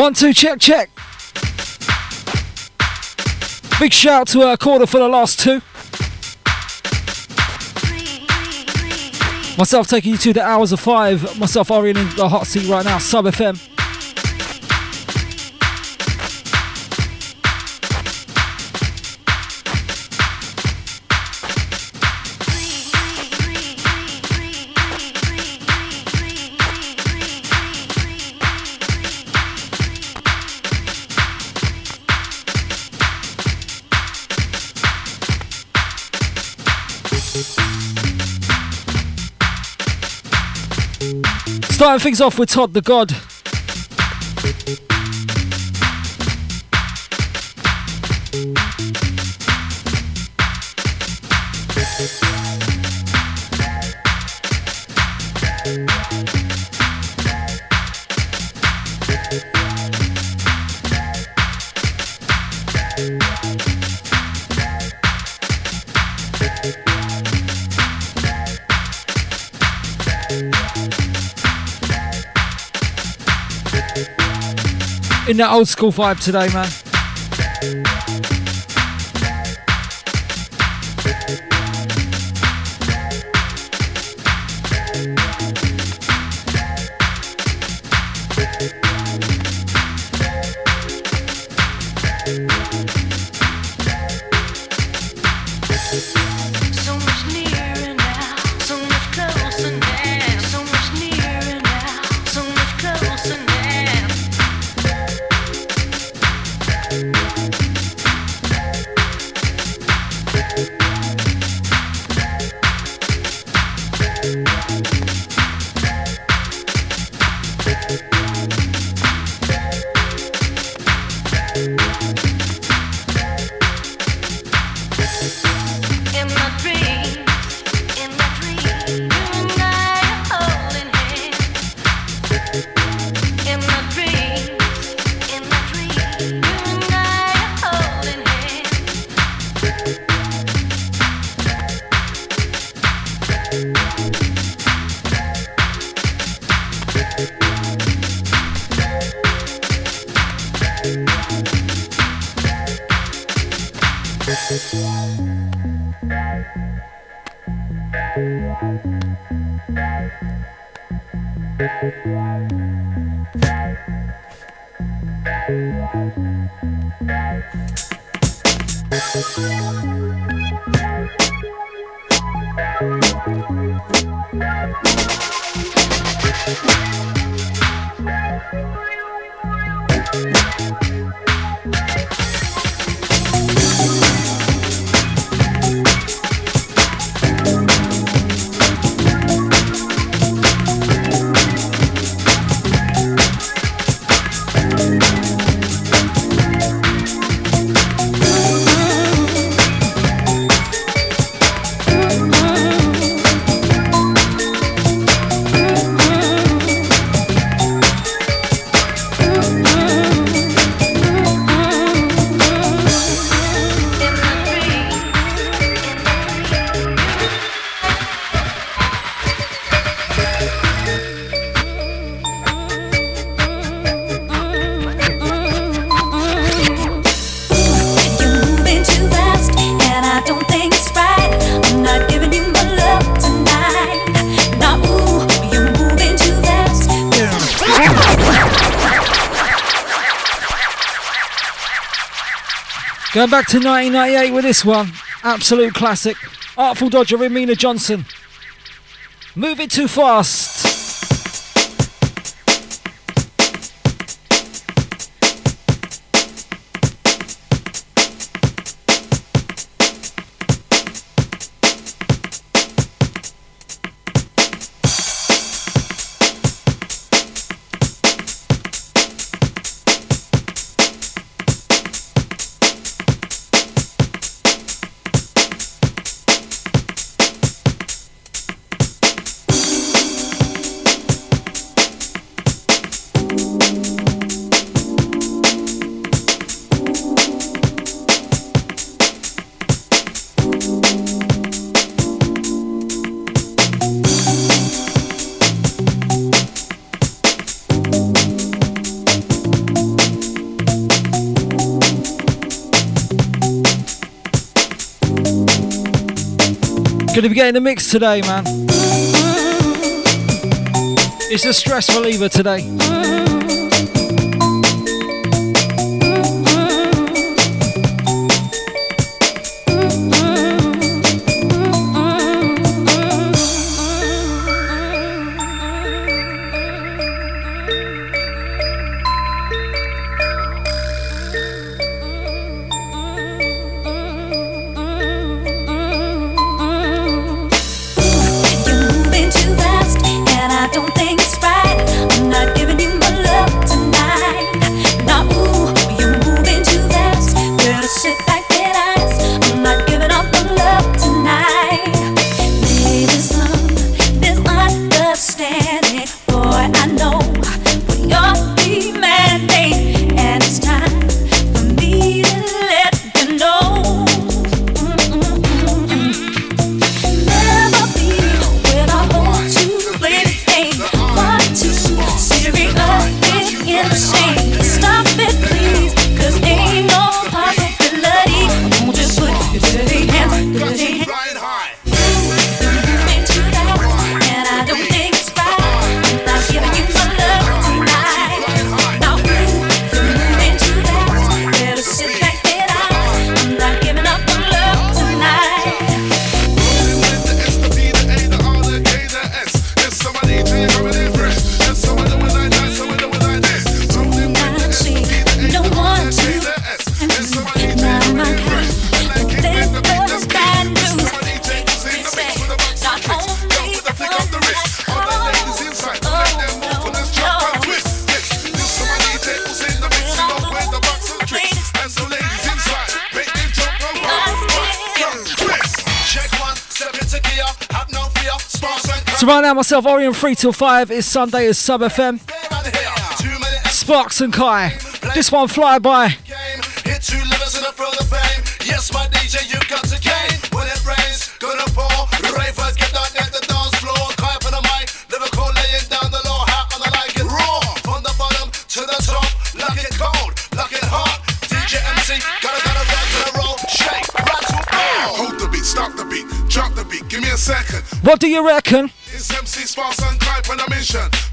One, two, check, check. Big shout out to a quarter for the last two. Myself taking you to the hours of five. Myself Orien in the hot seat right now, Sub FM. Starting things off with Todd the God. That old school vibe today, man. Going back to 1998 with this one. Absolute classic. Artful Dodger, Romina Johnson. Move it too fast. get in the mix today, man. It's a stress reliever today. now, myself, Orien 3 till 5 is Sunday is Sub FM. Sparks and Kai. This one fly by. Yes, my DJ, you got game. When it rains, pour. Get at the for laying down the law. Like it raw. From the bottom to the top, lock it lock it hard. DJ MC, gotta gotta rock to the roll. Shake, What do you reckon? attention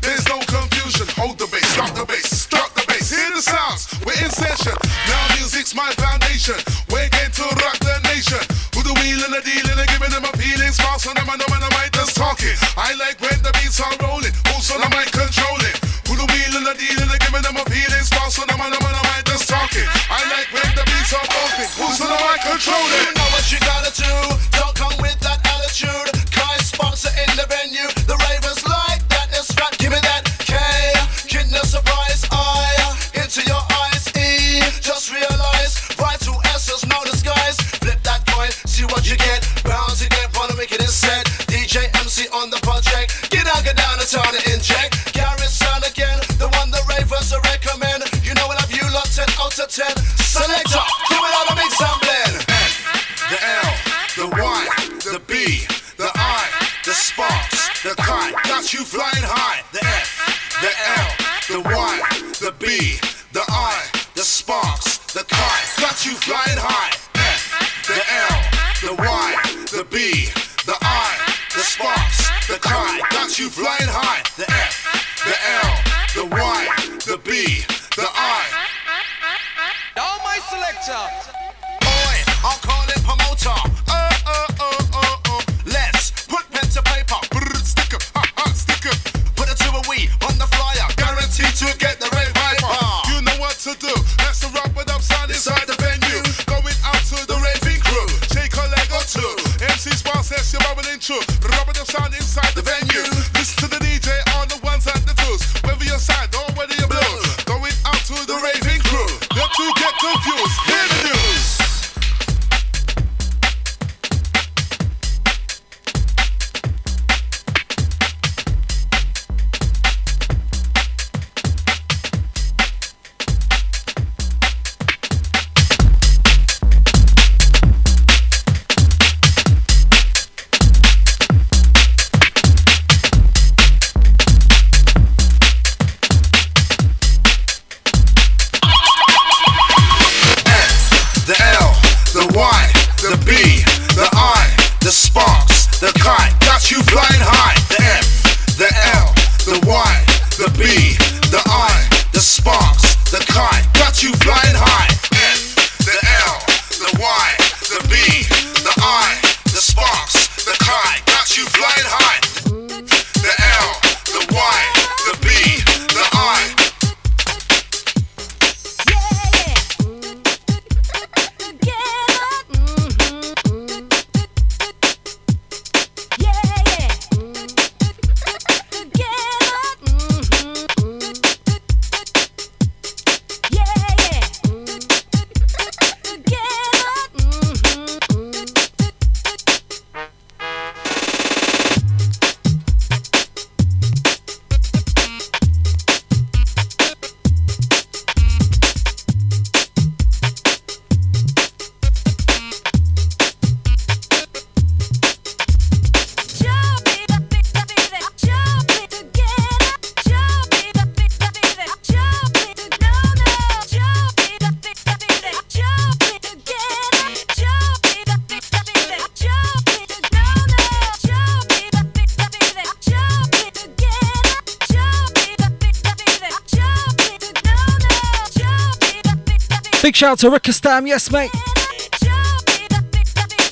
shout out to Rick yes mate.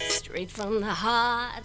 Straight from the heart.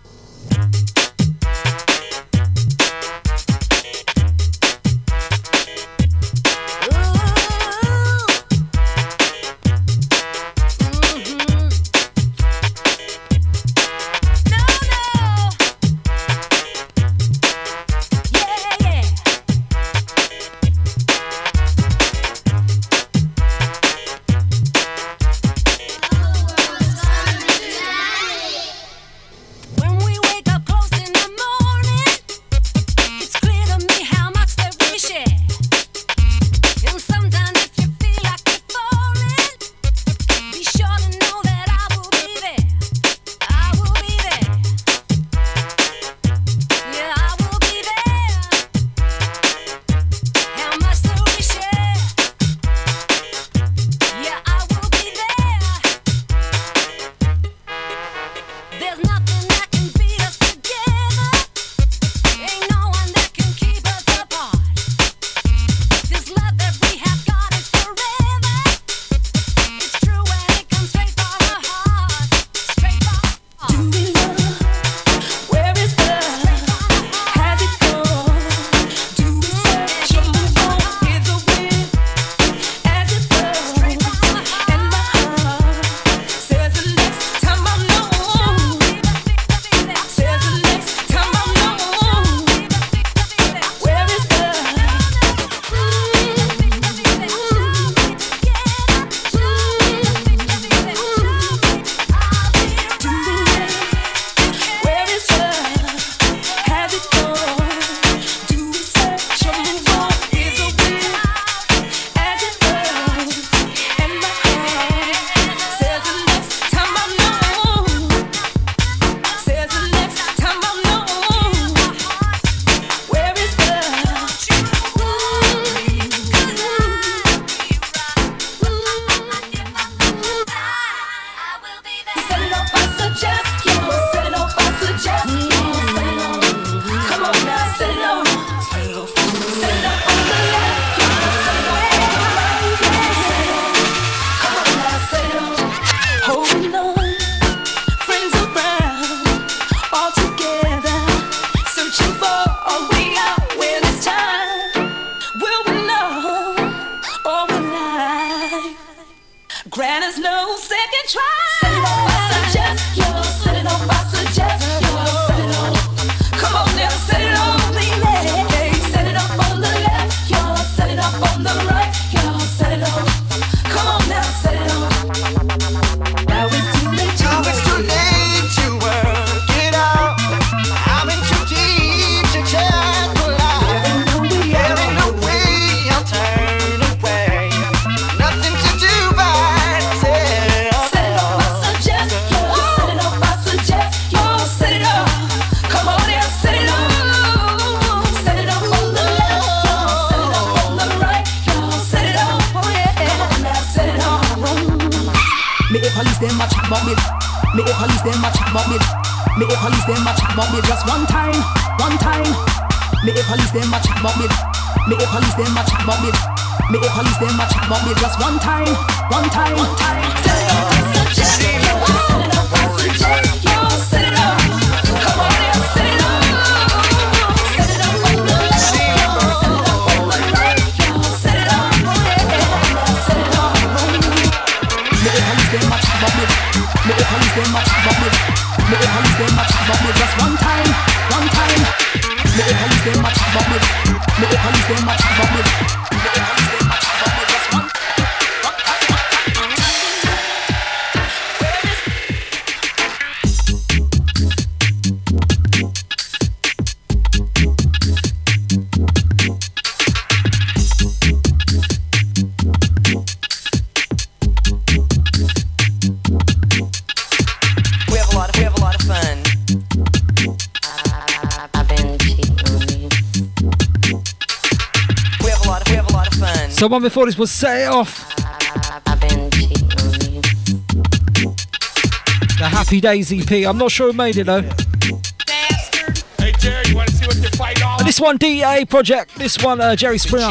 One before this was Set It Off. The Happy Days EP. I'm not sure who made it though. Hey Jerry, you want to see what they fight on? And this one DA project. This one uh, Jerry Springer.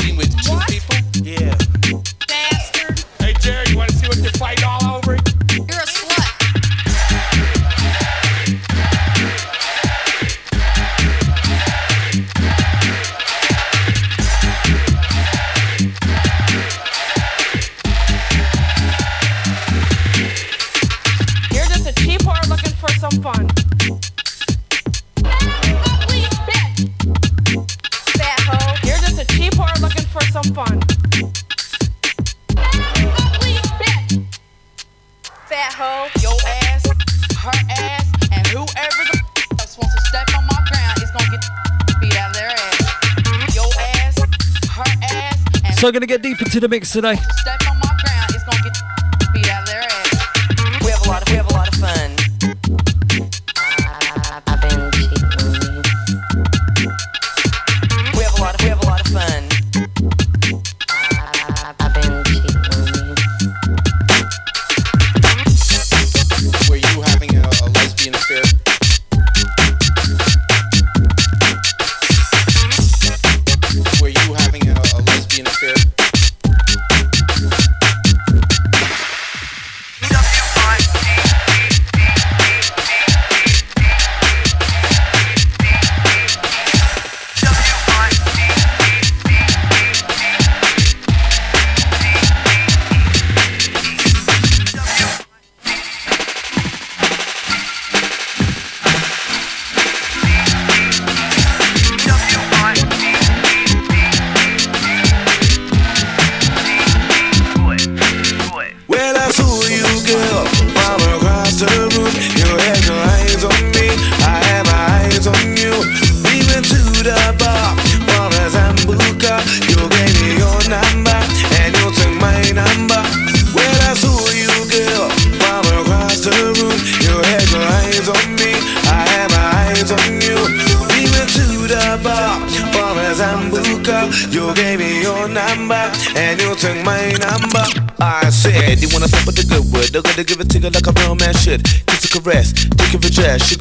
So gonna get deep into the mix today.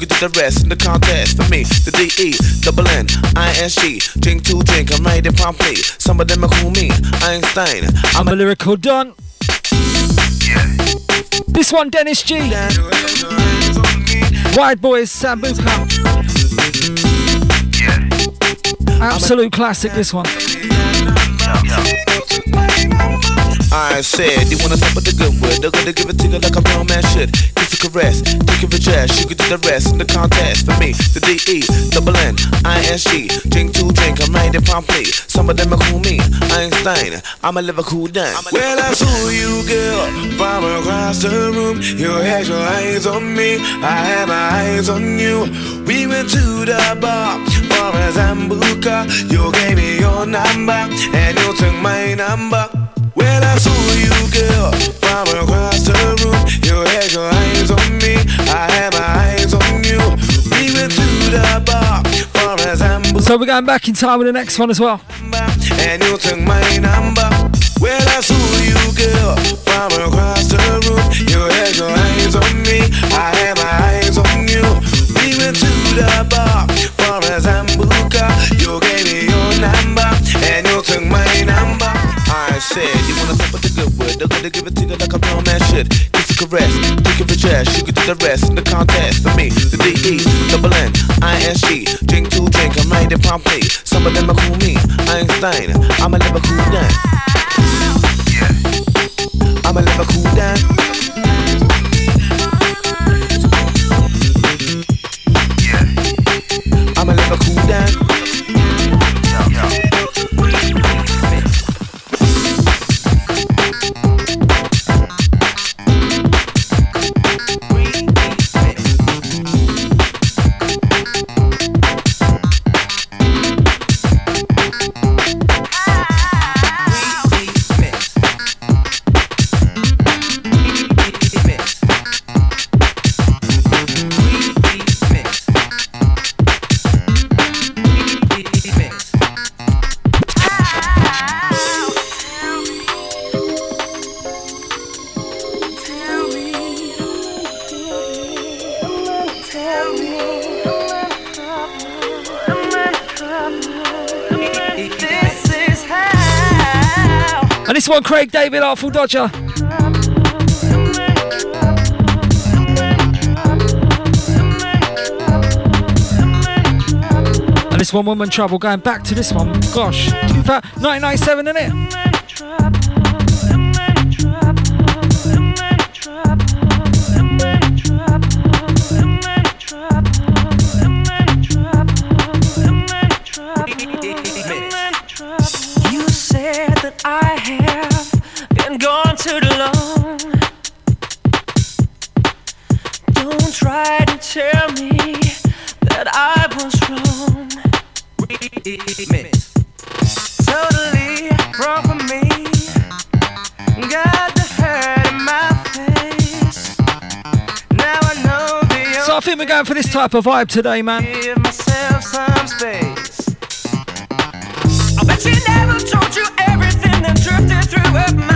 A dress, the rest in the contest. For me, the D E, double N, I S G. Drink to drink, I'm writing promptly. Some of them are cool me, Einstein. I'm a lyrical don. This one, Dennis G. Wide Boys, Sambuca. Absolute classic, this one. I said, you wanna fuck with the good wood? They're gonna give it to you like a real man should. Kiss a caress, take of a dress, sugar to the rest in the contest. For me, the D E, double N, I S G. Drink to drink, I'm writing promptly. Some of them are cool me, Einstein. I'm a Liverpool done. Well, I saw you, girl, from across the room. You had your eyes on me, I had my eyes on you. We went to the bar for a Sambuca. You gave me your number, and you took my number. So we're going back in time with the next one as well. and you took my number. Well, I saw you, girl, from across the room. You had your eyes on me, I had my eyes on you. We went to the bar for a. You gave me said, you wanna fuck with the good wood? They're gonna give it to you like a real man should. Kiss a caress, take of a dress, sugar to the rest in the contest. For me, the D E, double N, I S G. Drink to drink, I'm writing promptly. Some of them are cool me, Einstein. I'm a Liverpool done. I'm a cool done. One, Craig David, Artful Dodger. And this one, Woman Trouble, going back to this one. Gosh, 1997, isn't it? out for this type of vibe today, man. I bet she never told you everything that drifted through her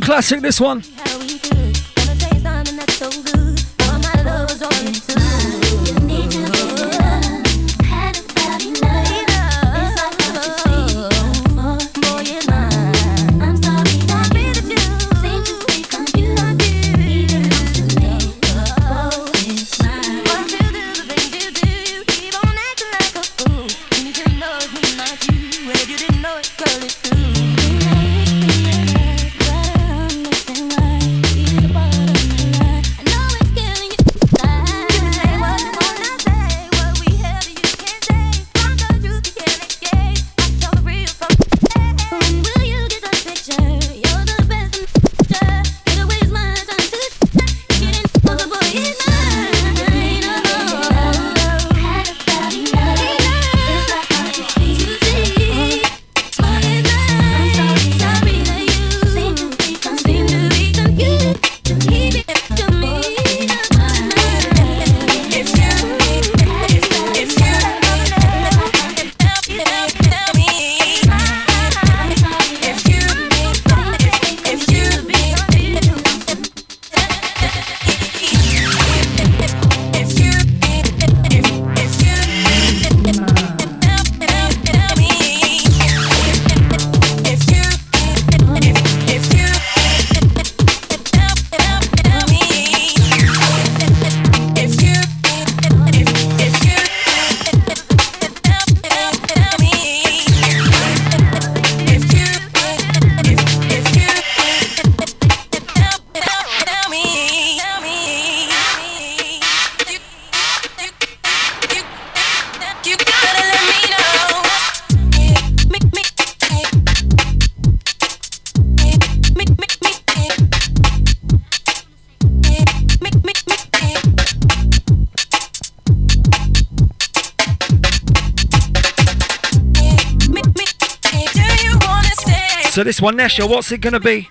Classic, this one. One, Nesha, what's it gonna be?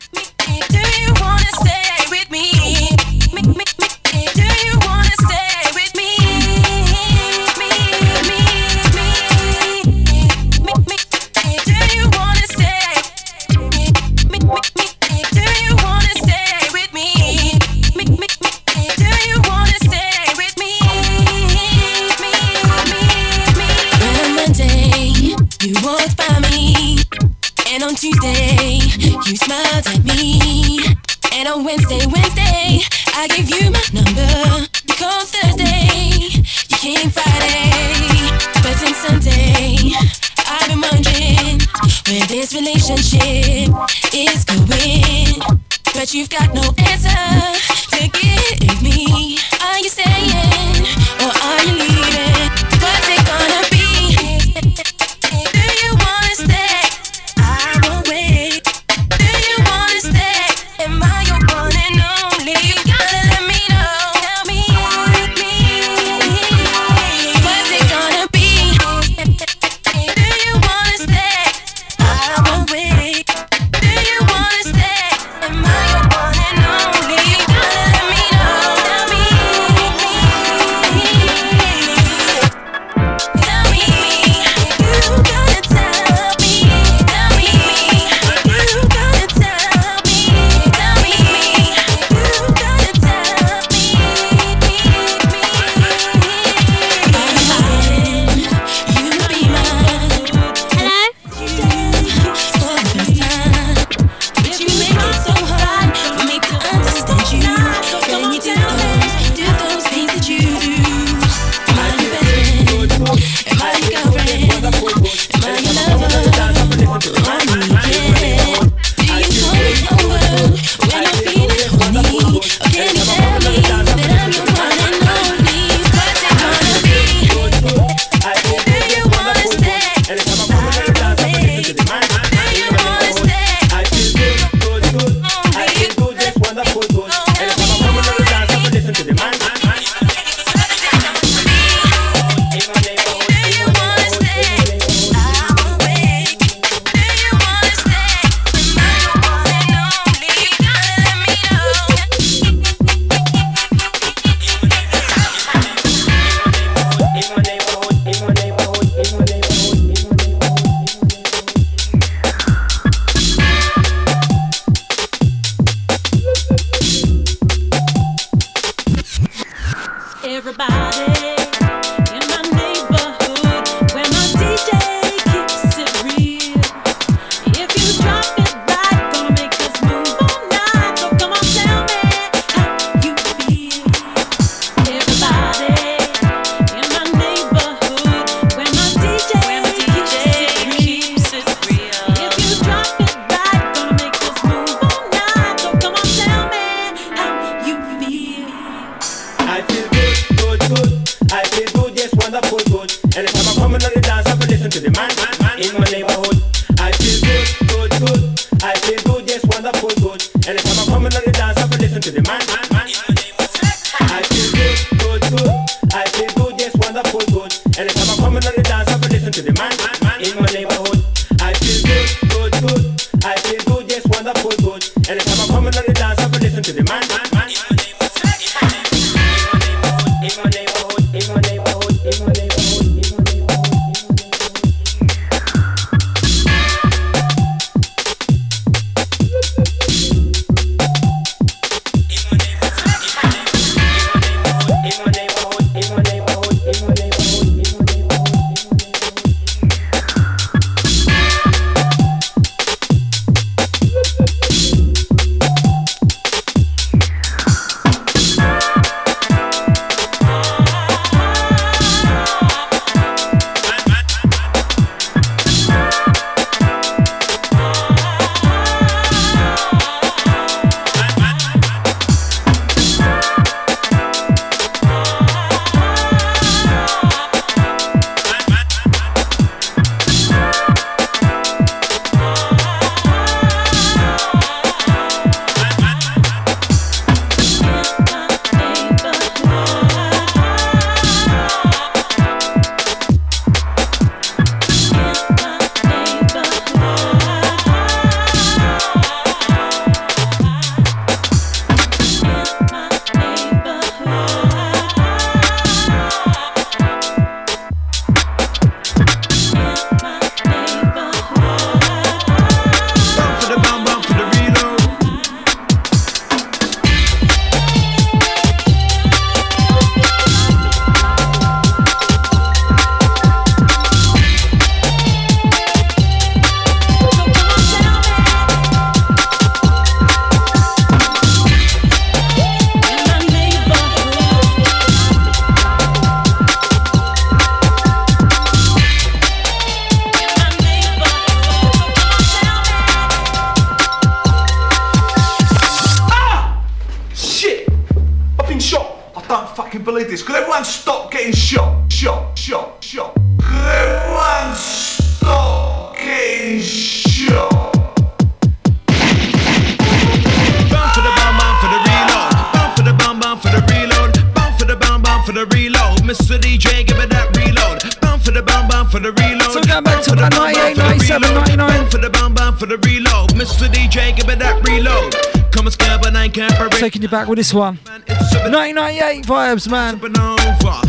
back with this one. 998 vibes, man.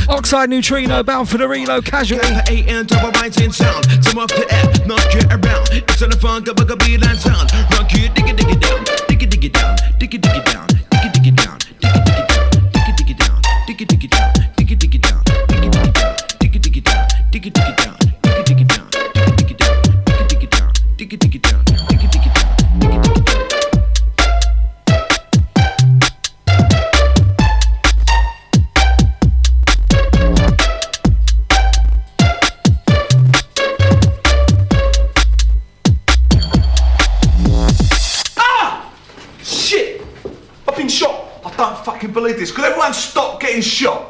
Oxide Neutrino, bound for the reload, Casualty. It's on the phone, double insure.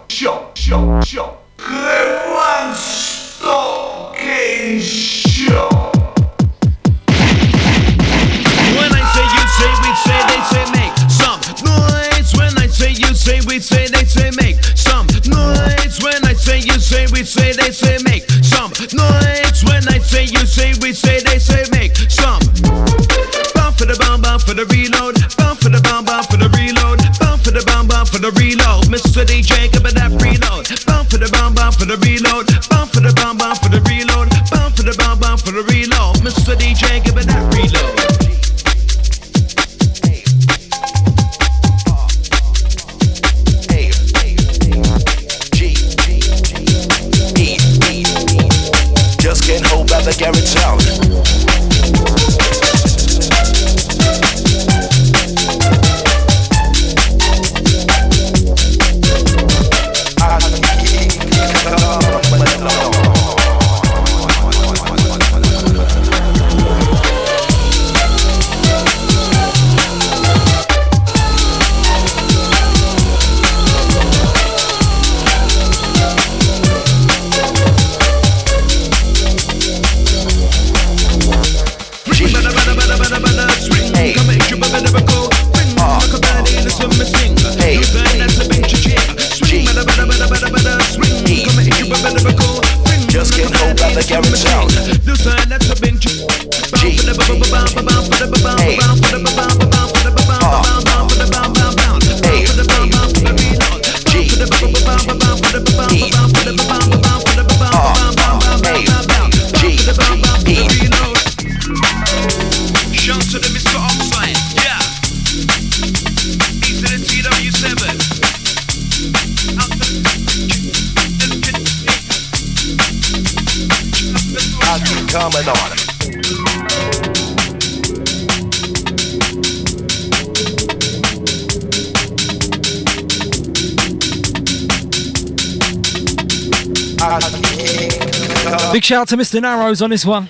Big shout out to Mr. Narrows on this one.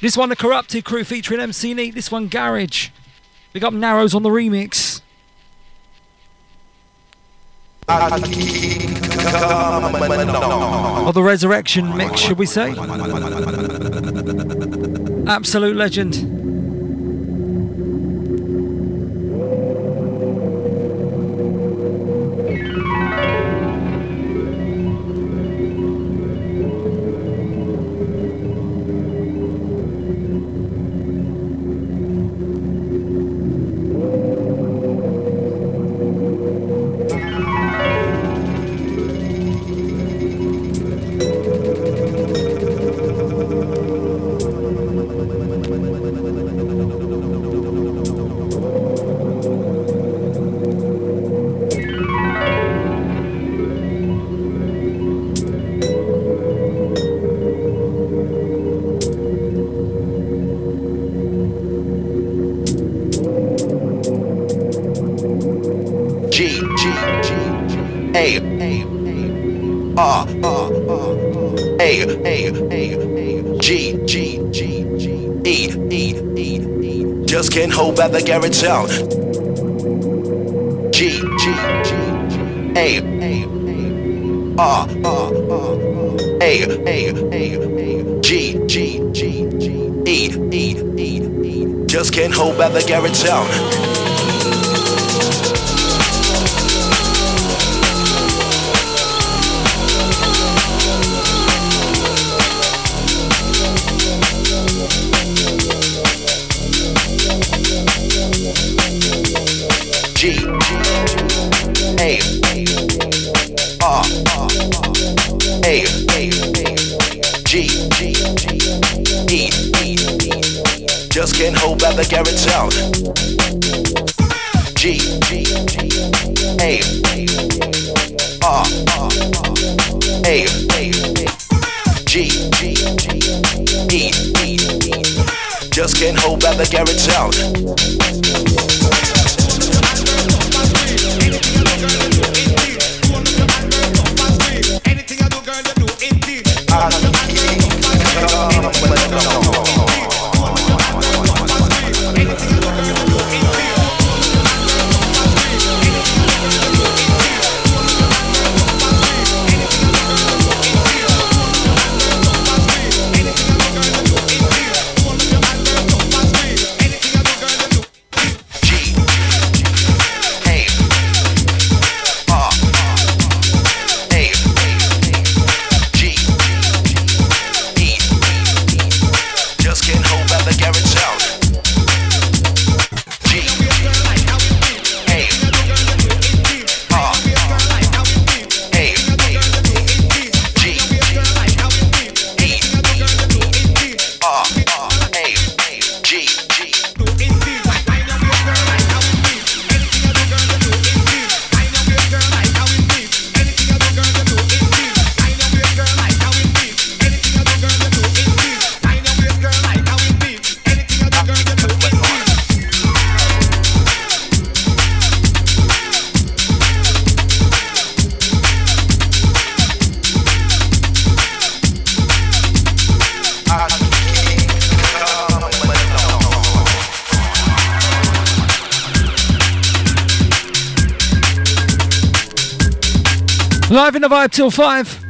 This one, the Corrupted Cru featuring MC Neat. This one, Garage. Big up Narrows on the remix. Or the Resurrection mix, should we say? Absolute legend. sound. G G G A R A A G G G G E E E. Just can't hold back the garage sound. the garage sound. G A R A G E. Just can't hold back the garage sound. Five till five.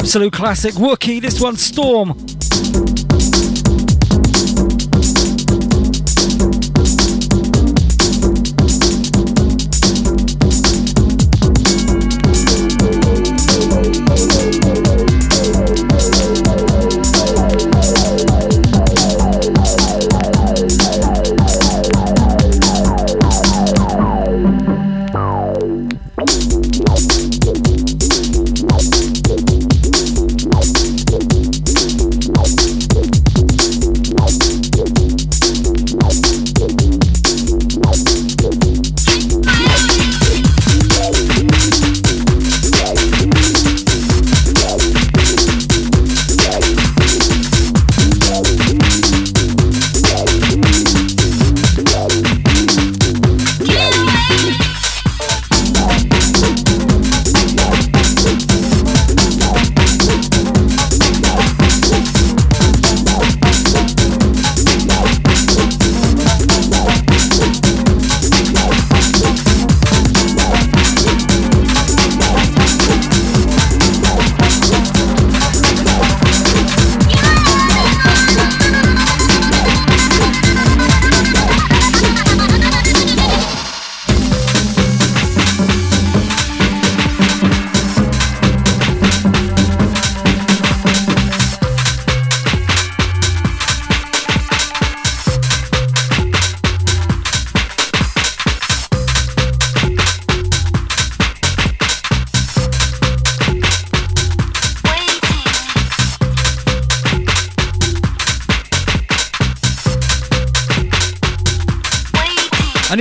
absolute classic. Wookie, this one's Storm.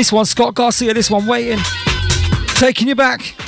This one, Scott Garcia, this one, waiting. Taking you back.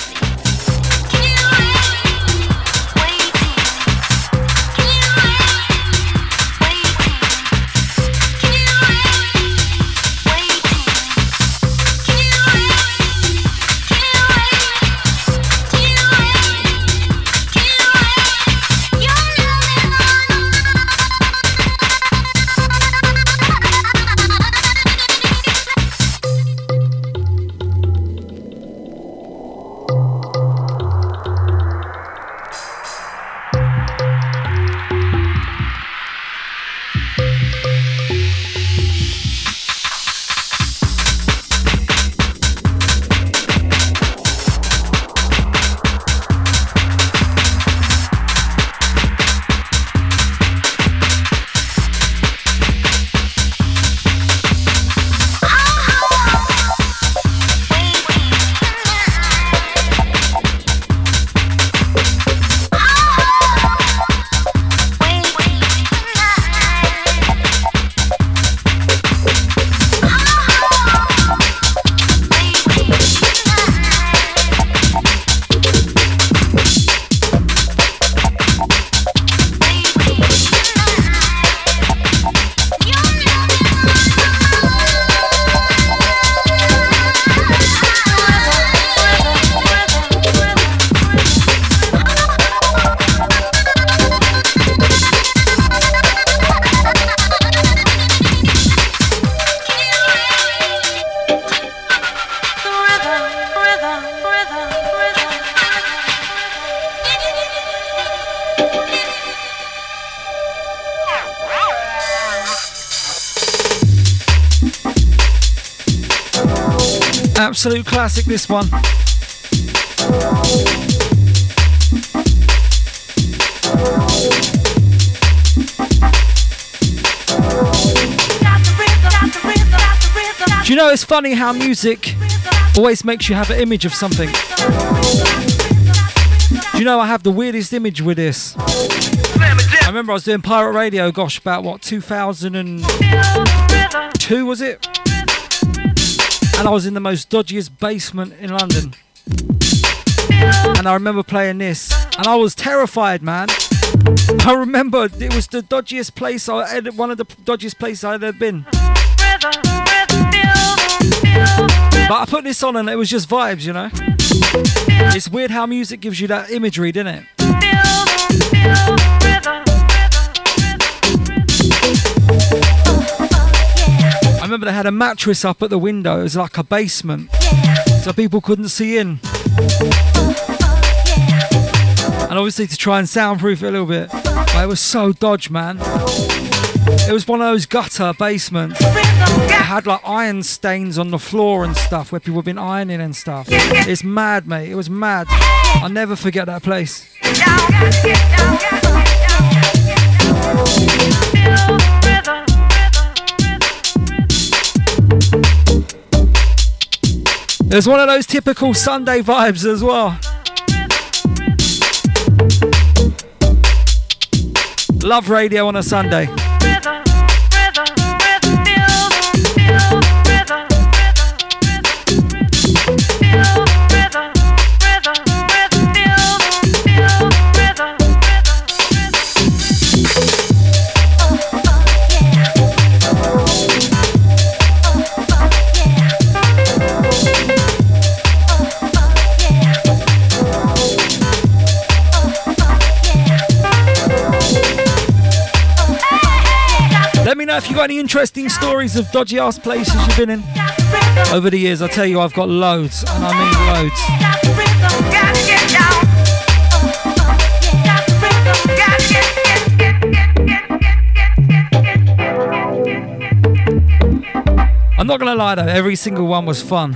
Absolute classic, this one. Do you know it's funny how music always makes you have an image of something? Do you know I have the weirdest image with this? I remember I was doing pirate radio, gosh, about what, 2002 was it? And I was in the most dodgiest basement in London. And I remember playing this, and I was terrified, man. I remember it was the dodgiest place, I, eh, one of the dodgiest places I'd ever been. But I put this on and it was just vibes, you know? It's weird how music gives you that imagery, didn't it? Remember they had a mattress up at the window, it was like a basement. So people couldn't see in. And obviously to try and soundproof it a little bit. But it was so dodge, man. It was one of those gutter basements. It had like iron stains on the floor and stuff where people have been ironing and stuff. It's mad, mate. It was mad. I'll never forget that place. There's one of those typical Sunday vibes as well. Love radio on a Sunday. Know if you've got any interesting stories of dodgy ass places you've been in over the years. I tell you, I've got loads, and I mean loads. I'm not gonna lie though, every single one was fun.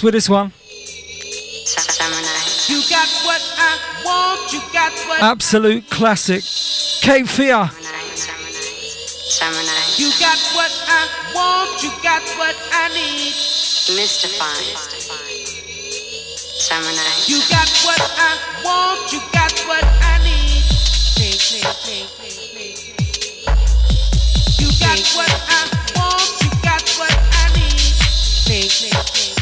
Top with this one. You got what I want, you got what Absolute classic. Cape Fear. Summer night. you got what I want, you got what I need. Mystifying. Summer night. You got what I want, you got what I need. You got what I want, you got what I need.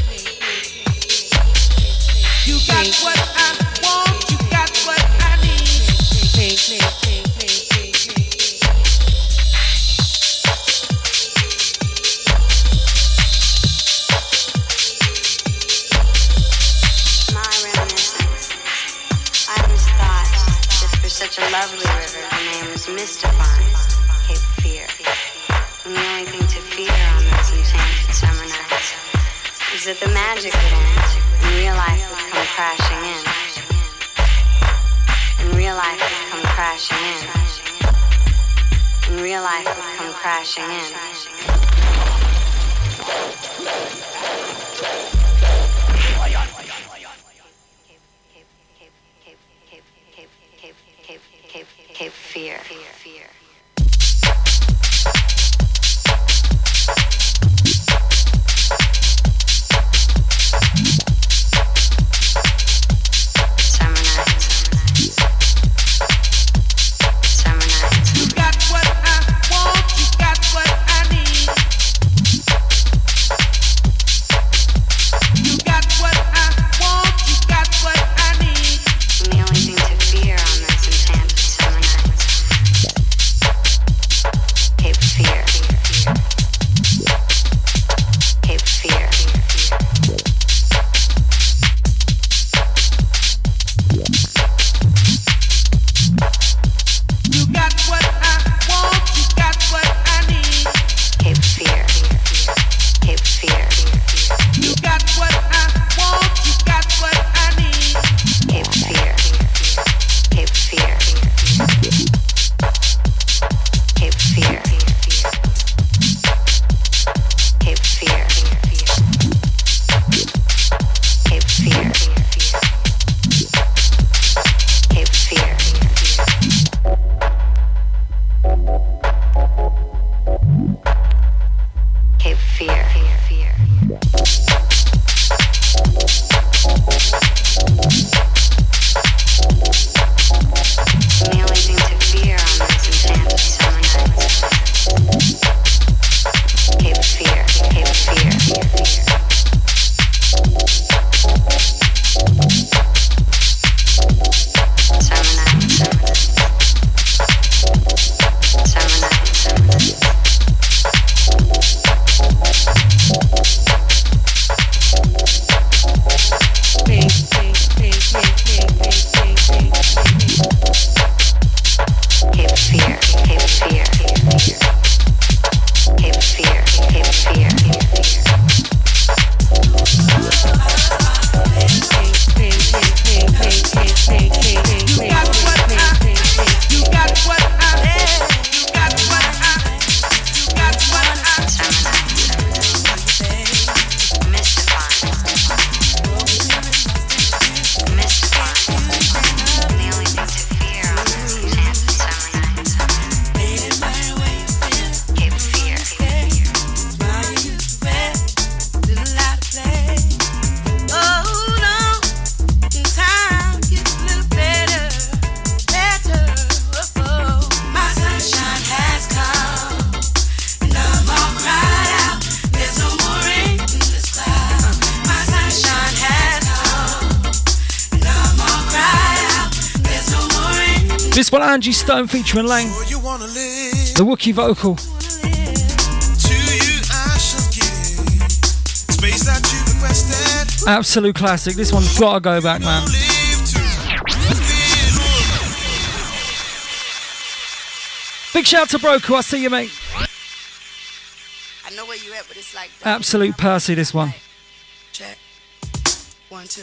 That for such a lovely river, the magic would end real life would come crashing in. And real life would come crashing in. And real life would come crashing in. Cape Fear. Fear. Angie Stone featuring Lang. The Wookie vocal. Space that you requested. Absolute classic. This one's gotta go back, man. Big shout to Broku. I see you, mate. I know where you at, but it's like Absolute Percy, this one. check. One, two.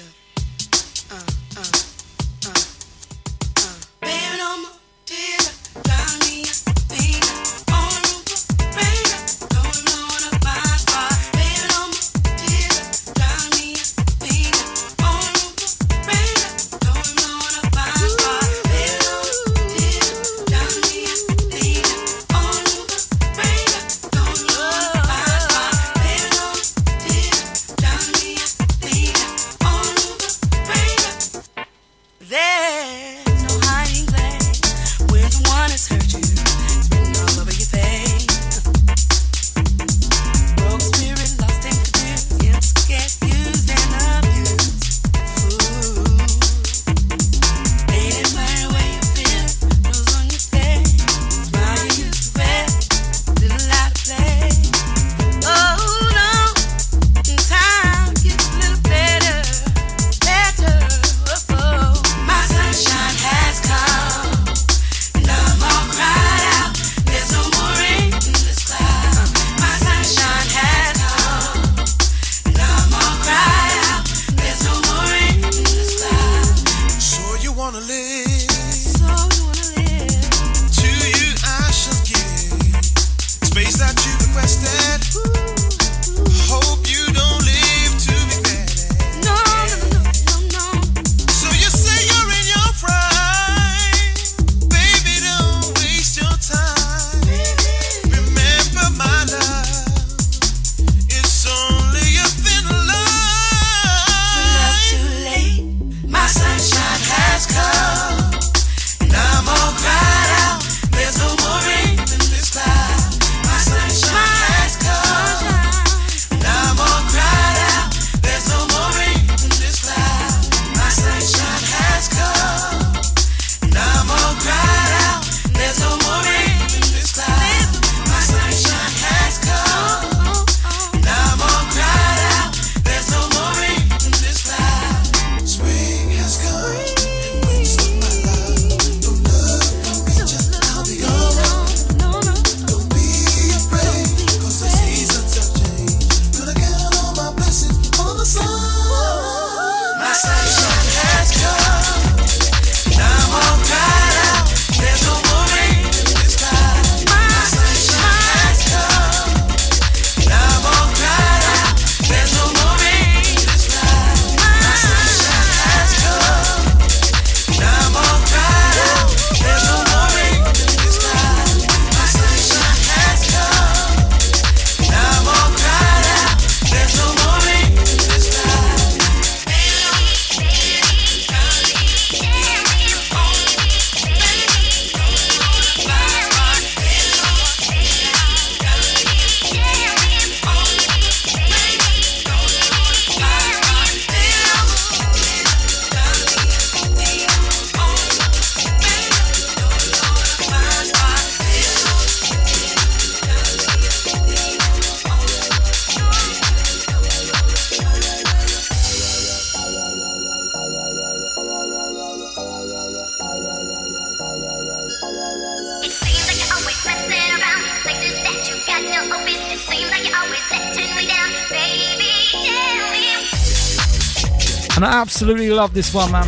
Absolutely love this one, man.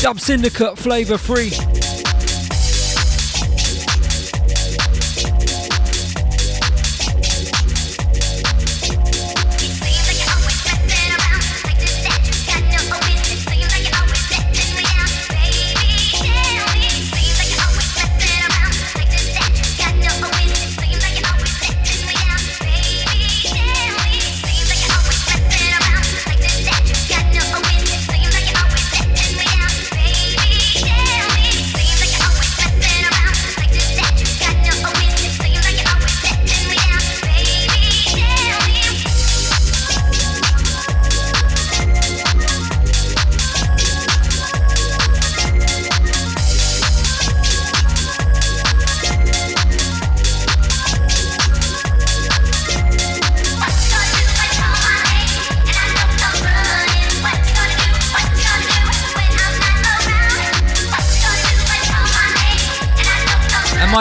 Dub Syndicate, flavor free.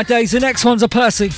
my days. The next one's a Percy.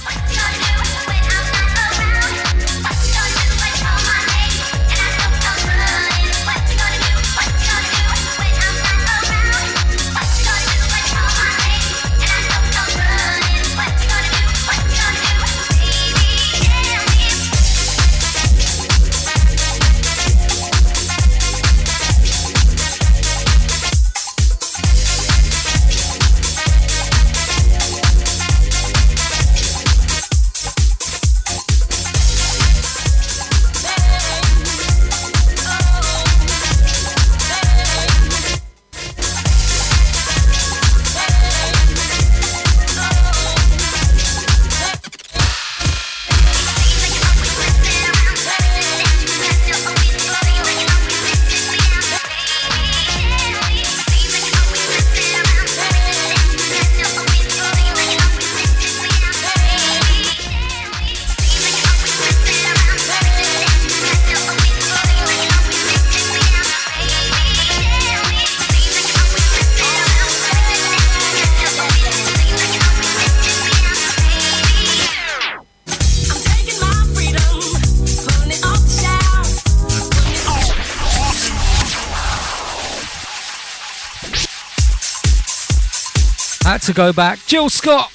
to go back. Jill Scott.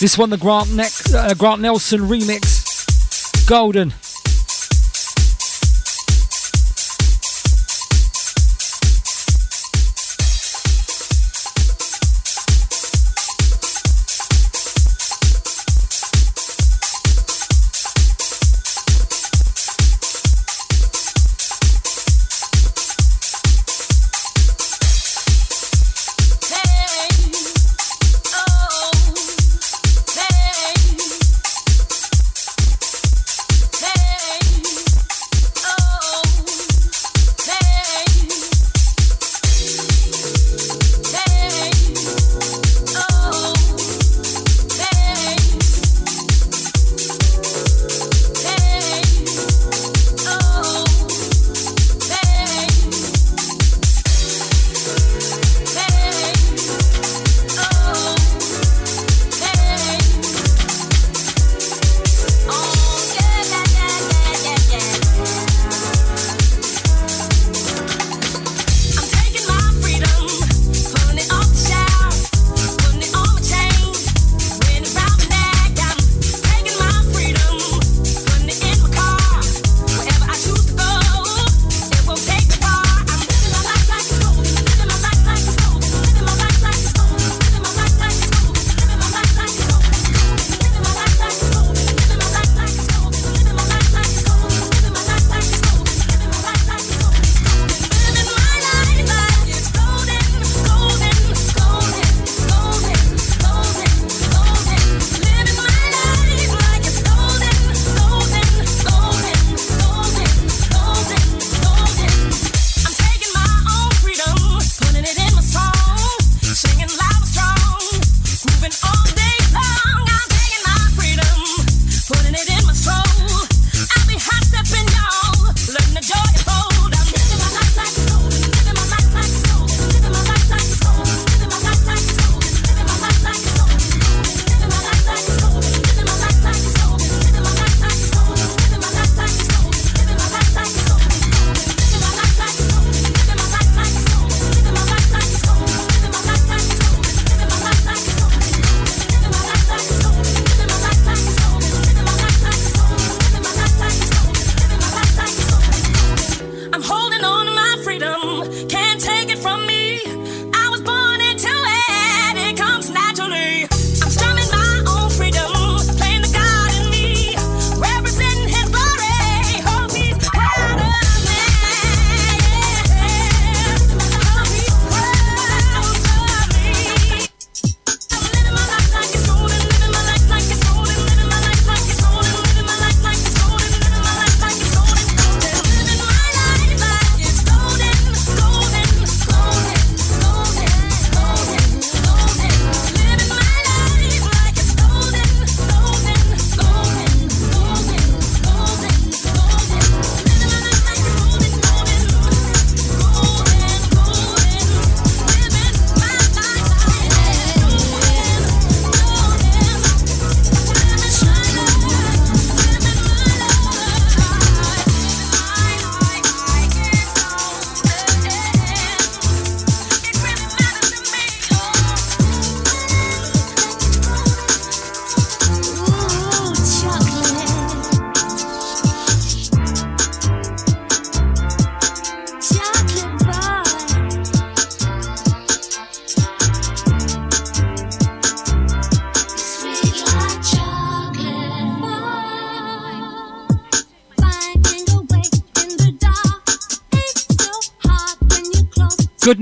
This one, the Grant, ne- uh, Grant Nelson remix. Golden.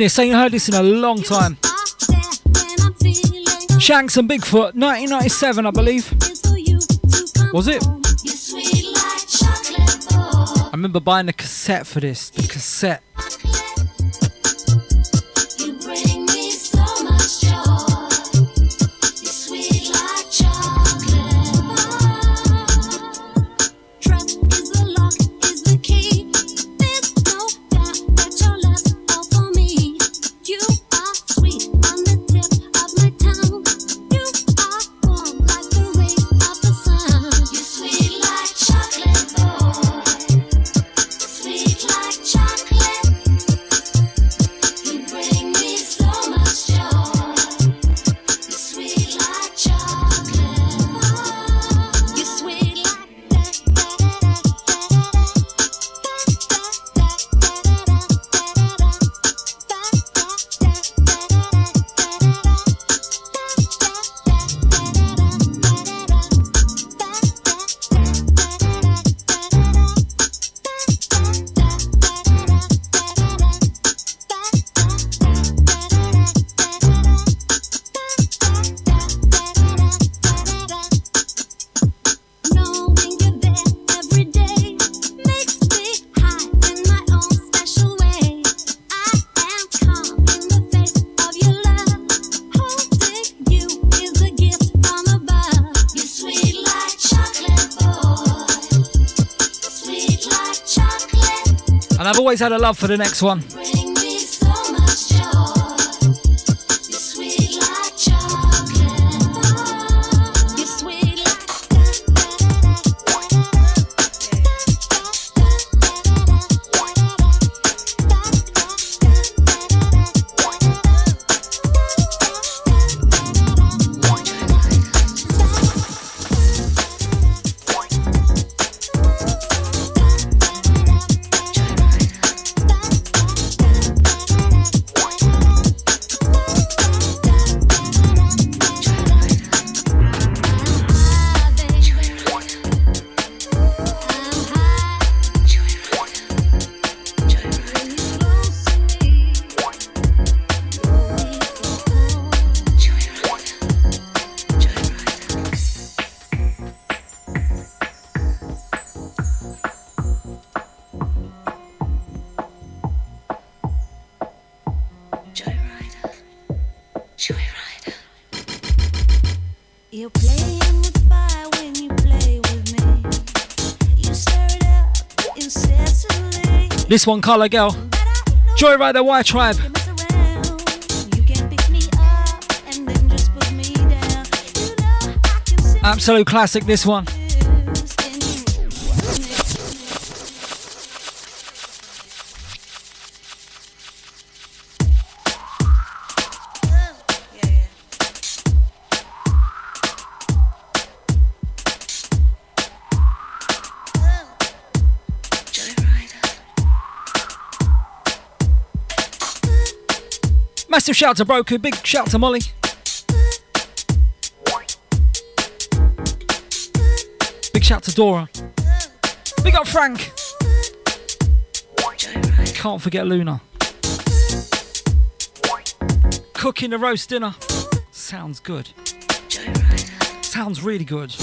goodness, ain't heard this in a long time. Shanks and Bigfoot, 1997, I believe. Was it? I remember buying a cassette for this. The cassette. Always had a love for the next one. This one, Colour Girl. Joyrider Y Tribe. Absolute classic, this one. Massive shout to Broku, big shout to Molly. Big shout to Dora. Big up Frank. Can't forget Luna. Cooking the roast dinner. Sounds good. Sounds really good.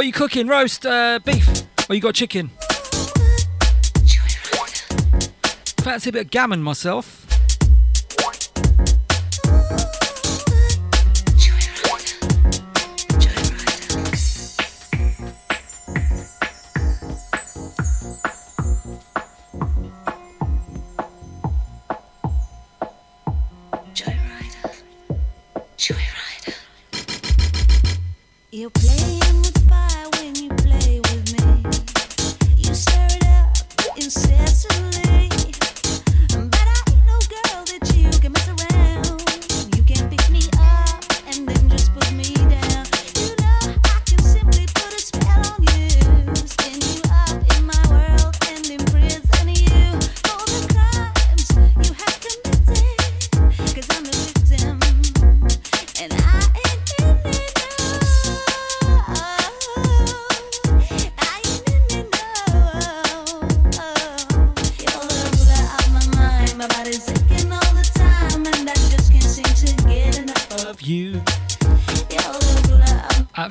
What are you cooking? Roast uh, beef? Or you got chicken? Fancy a bit of gammon myself.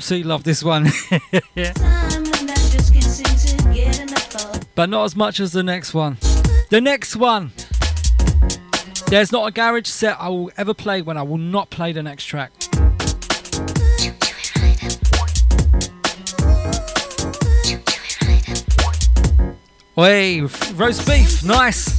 Absolutely love this one. but not as much as the next one. The next one. There's not a garage set I will ever play when I will not play the next track. Oi, roast beef, nice.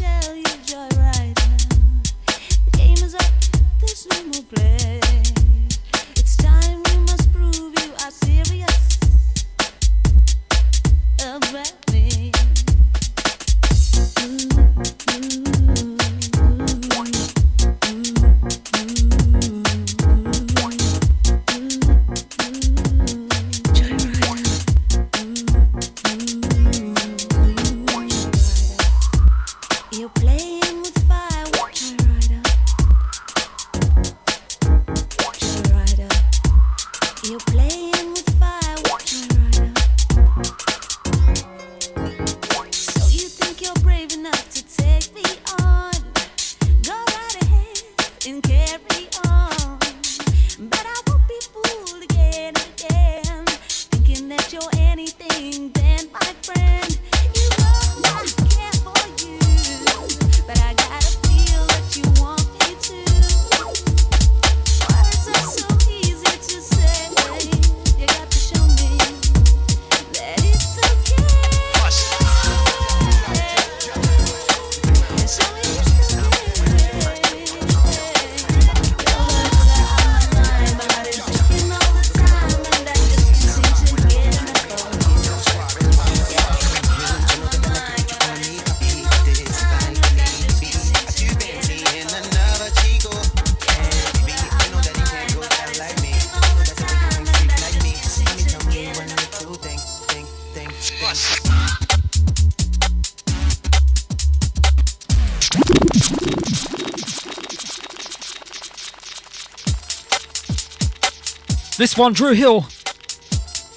One, Dru Hill,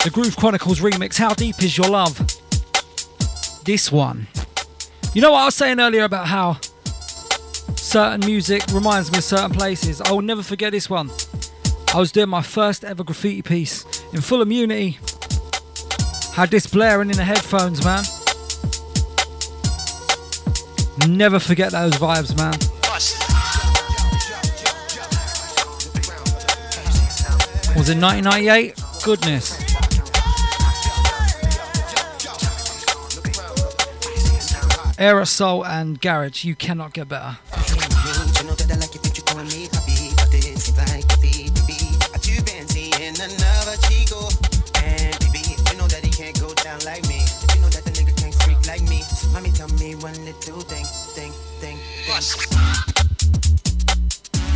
the Groove Chronicles remix. How deep is your love? This one. You know what I was saying earlier about how certain music reminds me of certain places? I will never forget this one. I was doing my first ever graffiti piece in full immunity. Had this blaring in the headphones, man. Never forget those vibes, man. Was it 1998? Goodness. Aerosol and Garage, you cannot get better. In.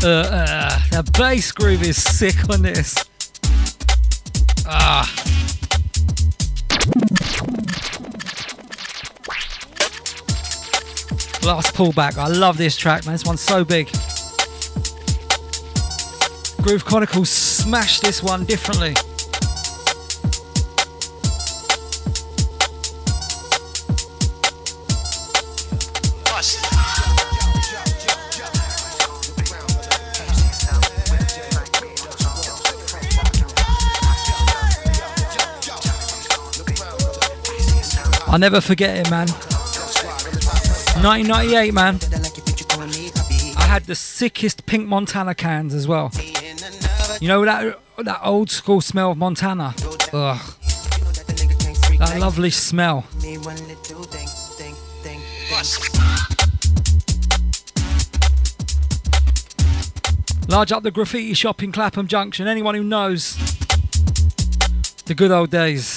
Uh, uh, the bass groove is sick on this. Ah. Last pullback. I love this track, man. This one's so big. Groove Chronicles smashed this one differently. I'll never forget it, man. 1998, man. I had the sickest pink Montana cans as well. You know that that old school smell of Montana. Ugh. That lovely smell. Large up the graffiti shop in Clapham Junction. Anyone who knows the good old days.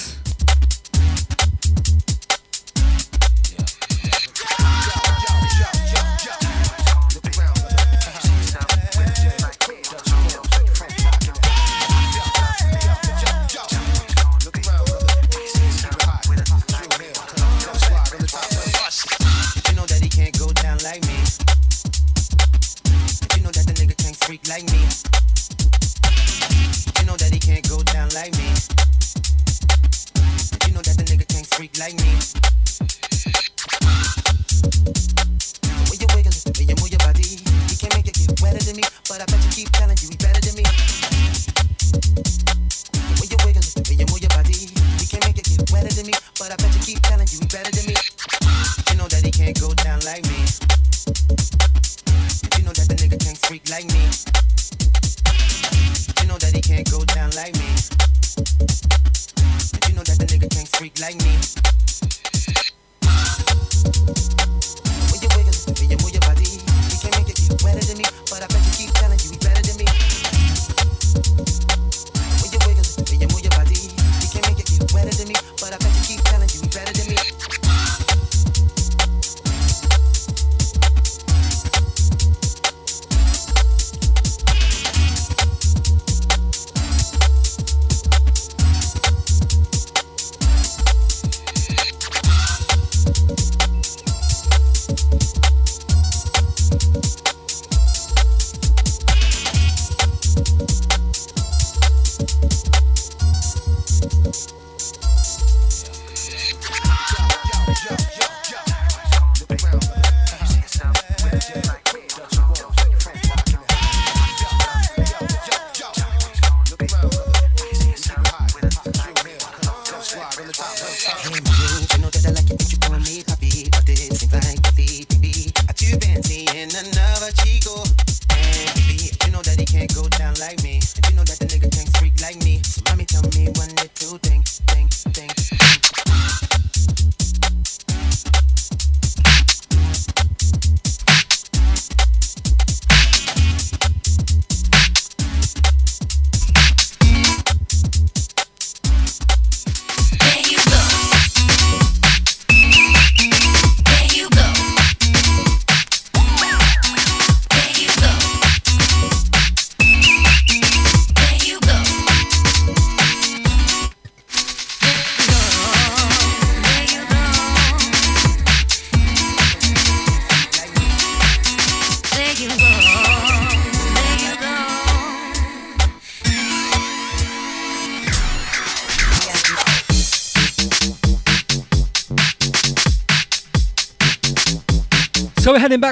Freak like me.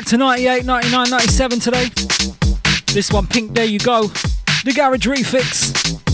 to 98, 99, 97 today. This one, Pink, there you go. The Garage Refix.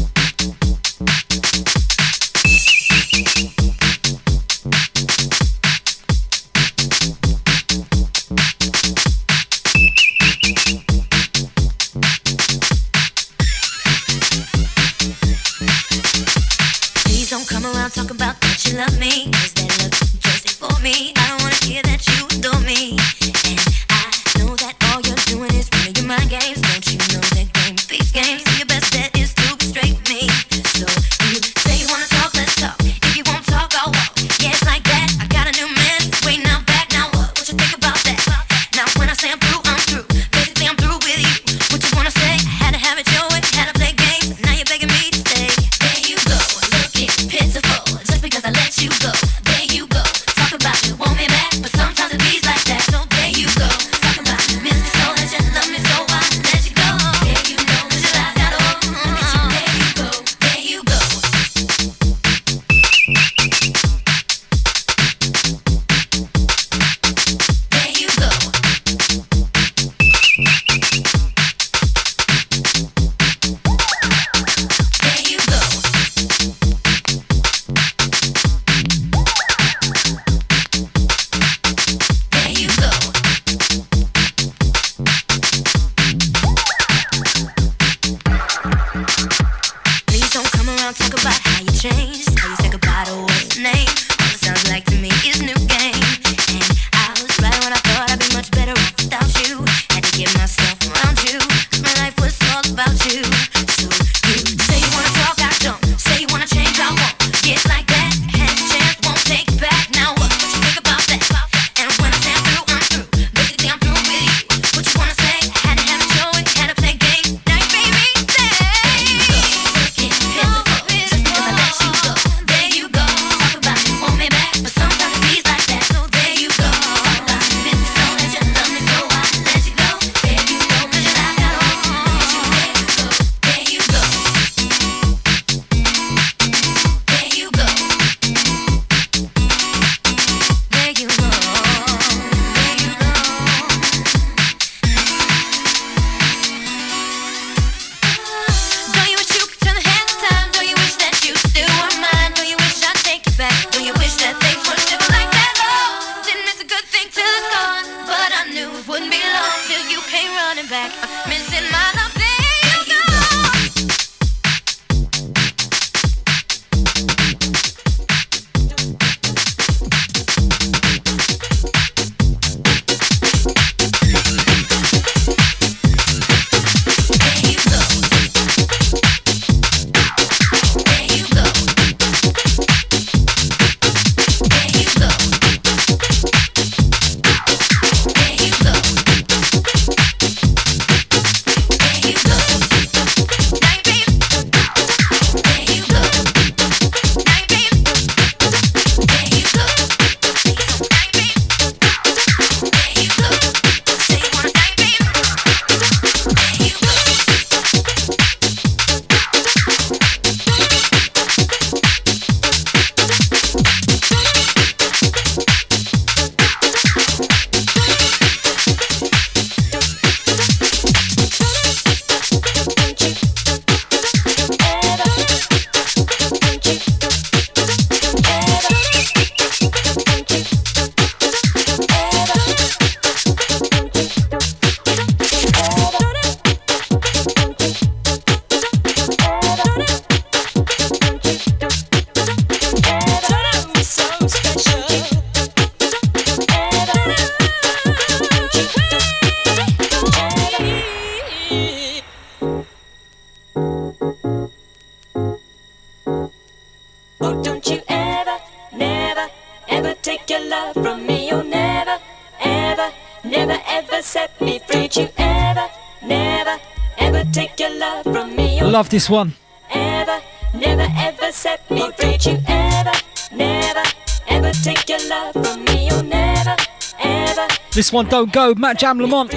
this one. Ever, never, ever set me free. You ever, never, ever take your love from me. You'll never, ever. This one don't go. Matt Jam Lamont.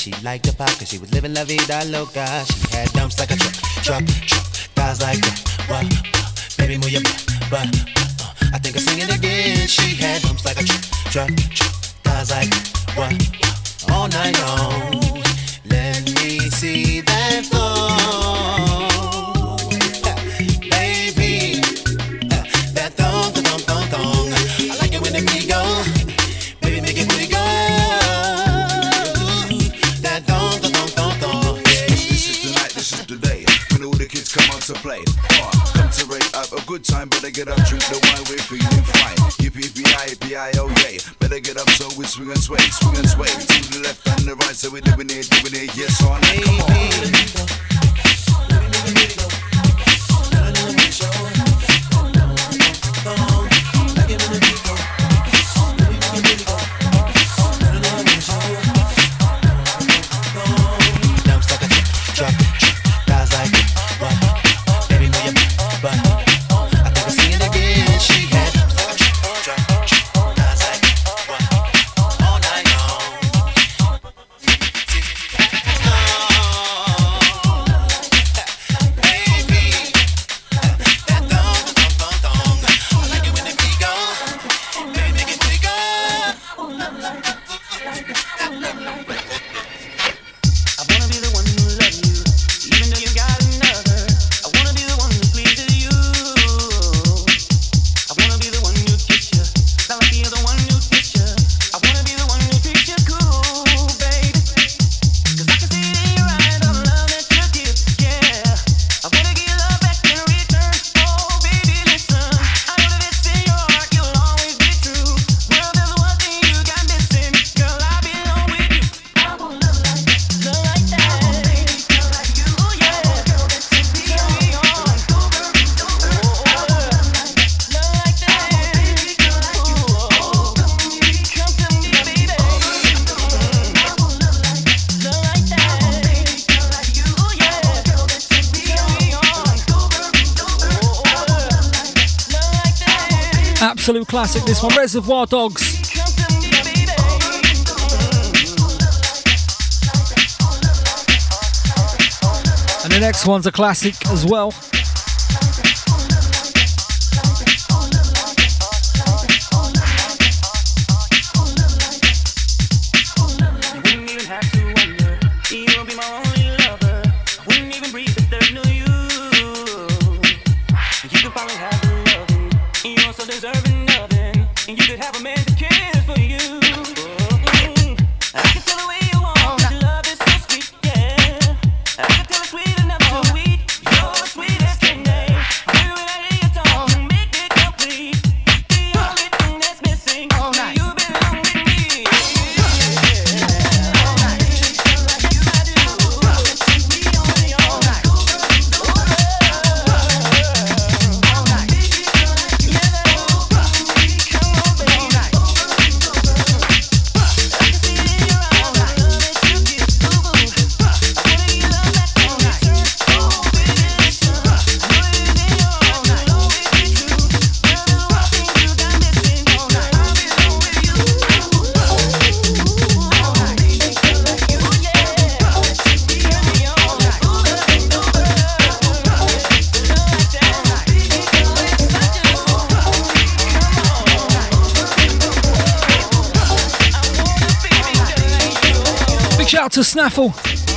She liked to pop cause she was living la vida loca. She had dumps like a truck, truck, truck. Thighs like that, wah, wah. Baby, move your butt, butt, uh, I think I'm singing again. She had dumps like a truck, truck, truck. Thighs like that, wah, wah. All night long. Let me see that floor. good time, better get up, drink the wine, Wait for you to Yippee-pee-I, oh, P-I. Better get up so we swing and sway, swing and sway. To the left and the right, so we're doing it, doing it, yes or no. Come on. from Reservoir Dogs. And the next one's a classic as well. to Snaffle.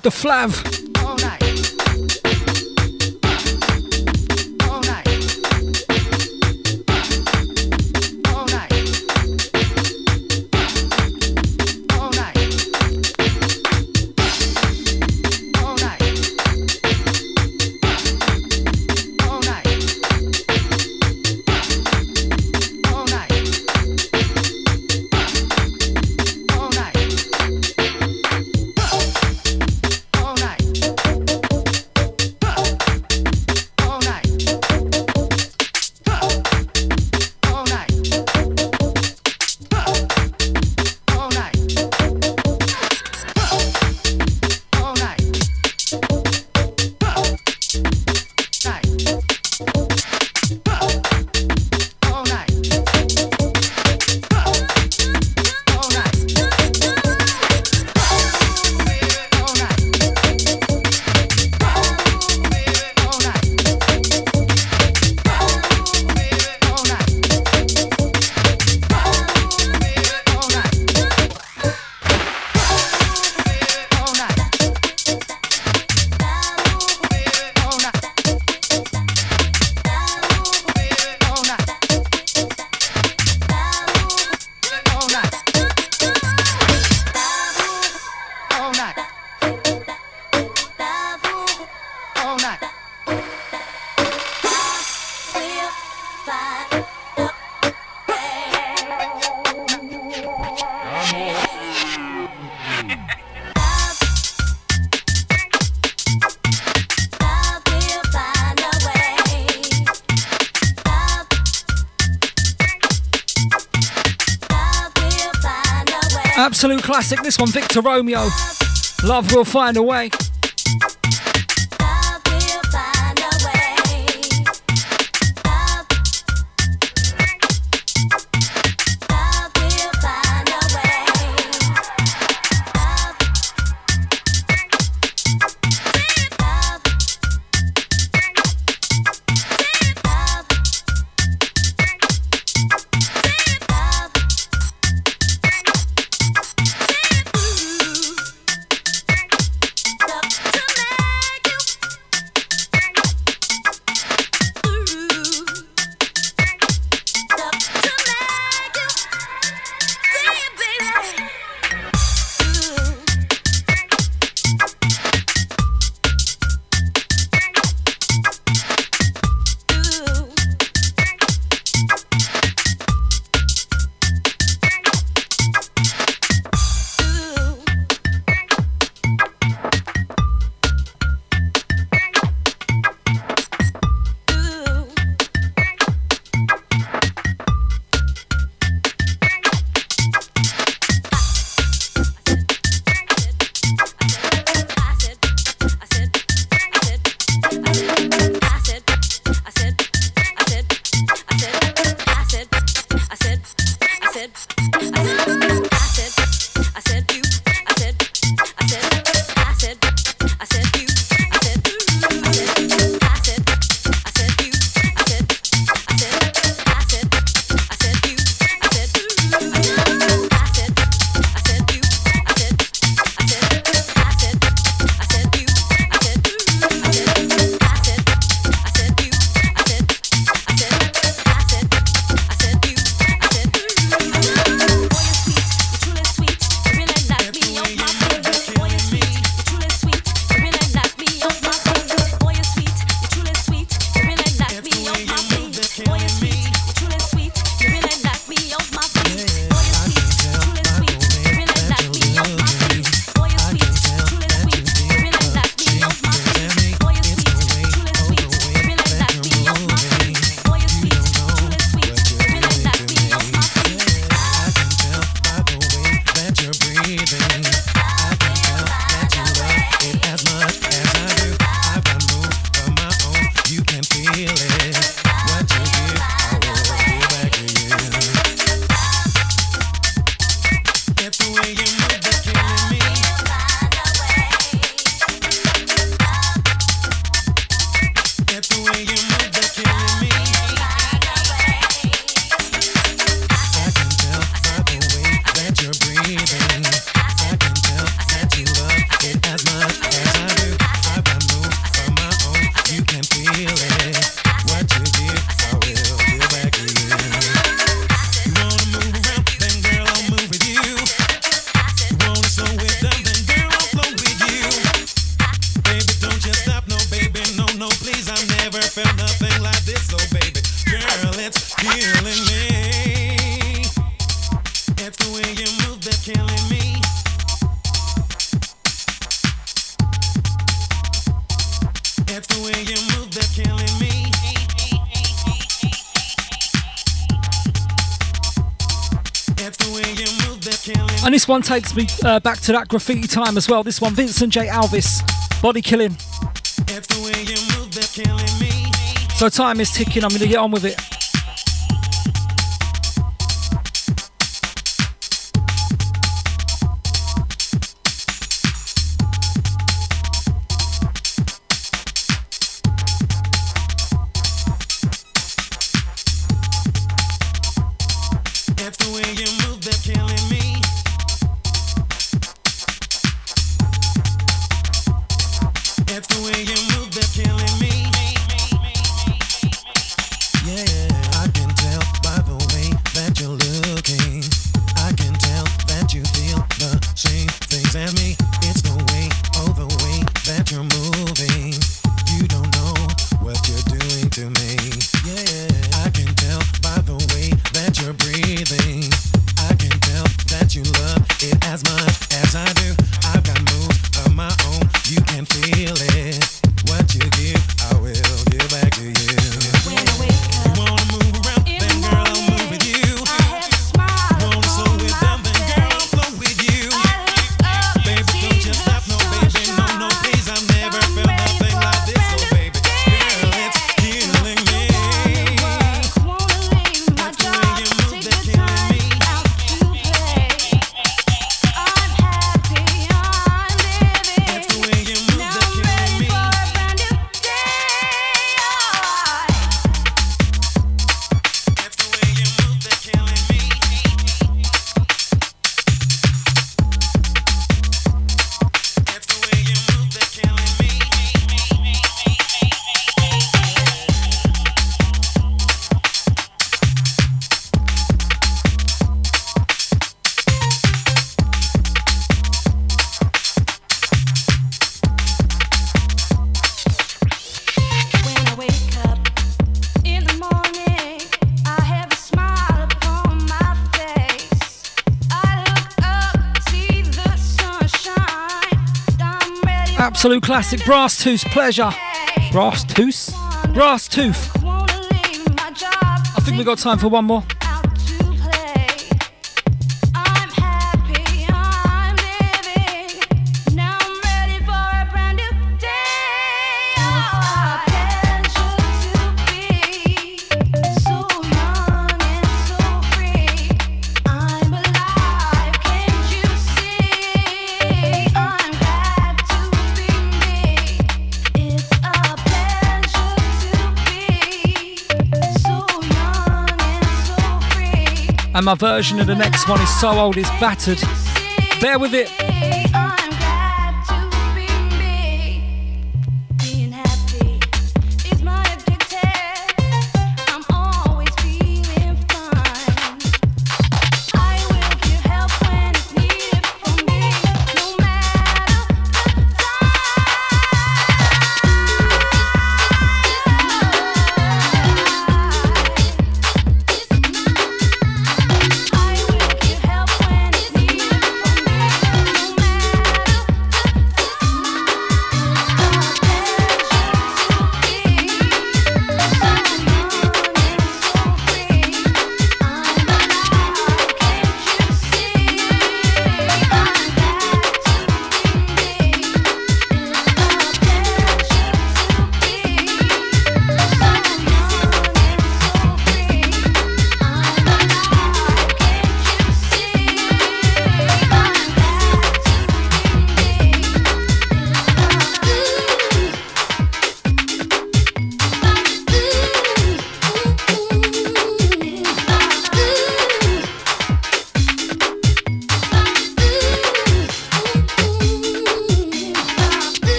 the flav. classic. This one, Victor Romeo. Love will find a way. one takes me uh, back to that graffiti time as well. This one, Vincent J. Alvis, Body Killing. Move, killing so time is ticking. I'm going to get on with it. absolute classic Brass Tooth Pleasure. Brass Tooth? Brass Tooth. I think we got time for one more. And my version of the next one is so old it's battered. Bear with it.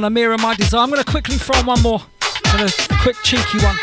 One, Amira, My Desire. I'm going to quickly throw on one more. A quick cheeky one.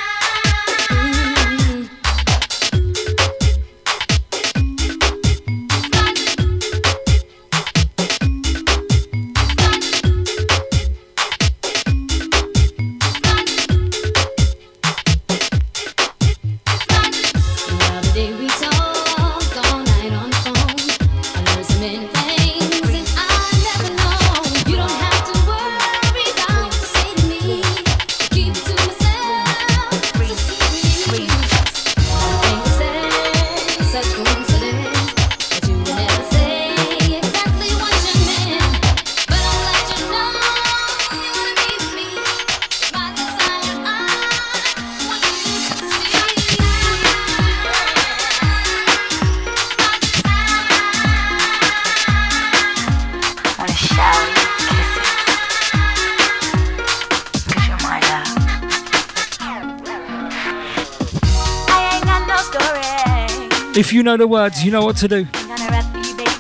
Know the words, you know what to do. Gonna rap for you, baby.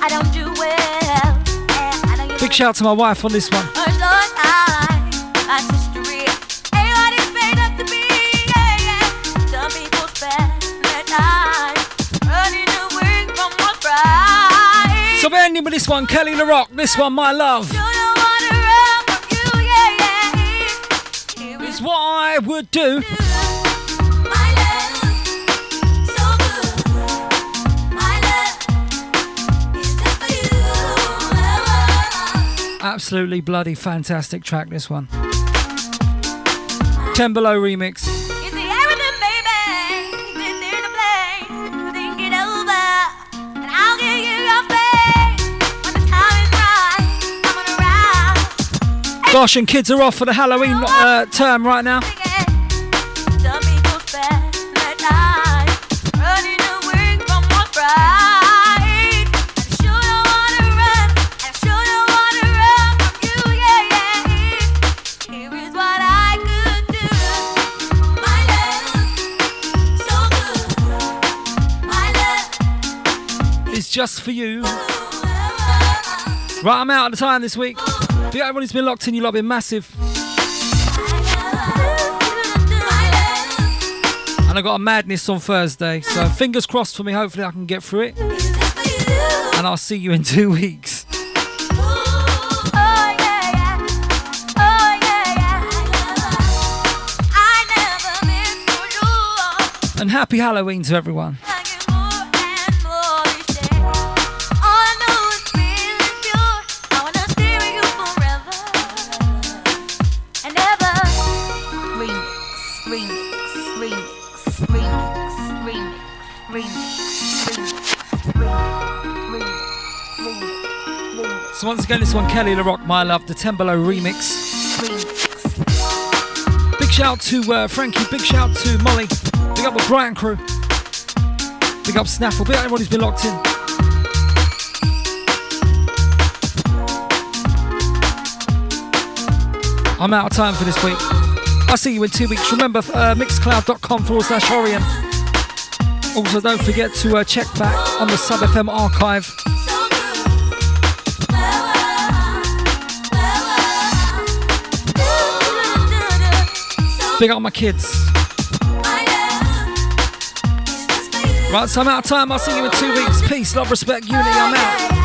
I don't do well. And I know you Big shout out to my wife on this one. much Lord, I, my history. Ain't what it's made up to be. Yeah, yeah. Some people spend their time running away from what's right. So we're ending with this one, Kele Le Roc. This one, My Love. You don't wanna run from you, yeah, yeah. Here Is what I would do. Absolutely bloody fantastic track, this one. Ten Below remix. You see everything, baby. This is the place. Think it over, and I'll give you your space. When the time is right, coming around. Gosh, and kids are off for the Halloween uh, term right now. Just for you. Right, I'm out of time this week. Big up who's been locked in, you lot been massive. And I got a madness on Thursday, so fingers crossed for me. Hopefully, I can get through it. And I'll see you in two weeks. And happy Halloween to everyone. Once again, this one, Kele Le Roc, My Love, the Ten Below remix. Big shout to uh, Frankie, big shout to Molly, big up the Brian crew, big up Snaffle, big up everyone who's been locked in. I'm out of time for this week. I'll see you in two weeks. Remember, uh, mixcloud.com forward slash Orien. Also, don't forget to uh, check back on the Sub FM archive. Big up my kids. Right, so I'm out of time. I'll see you in two weeks. Peace, love, respect, unity. I'm out.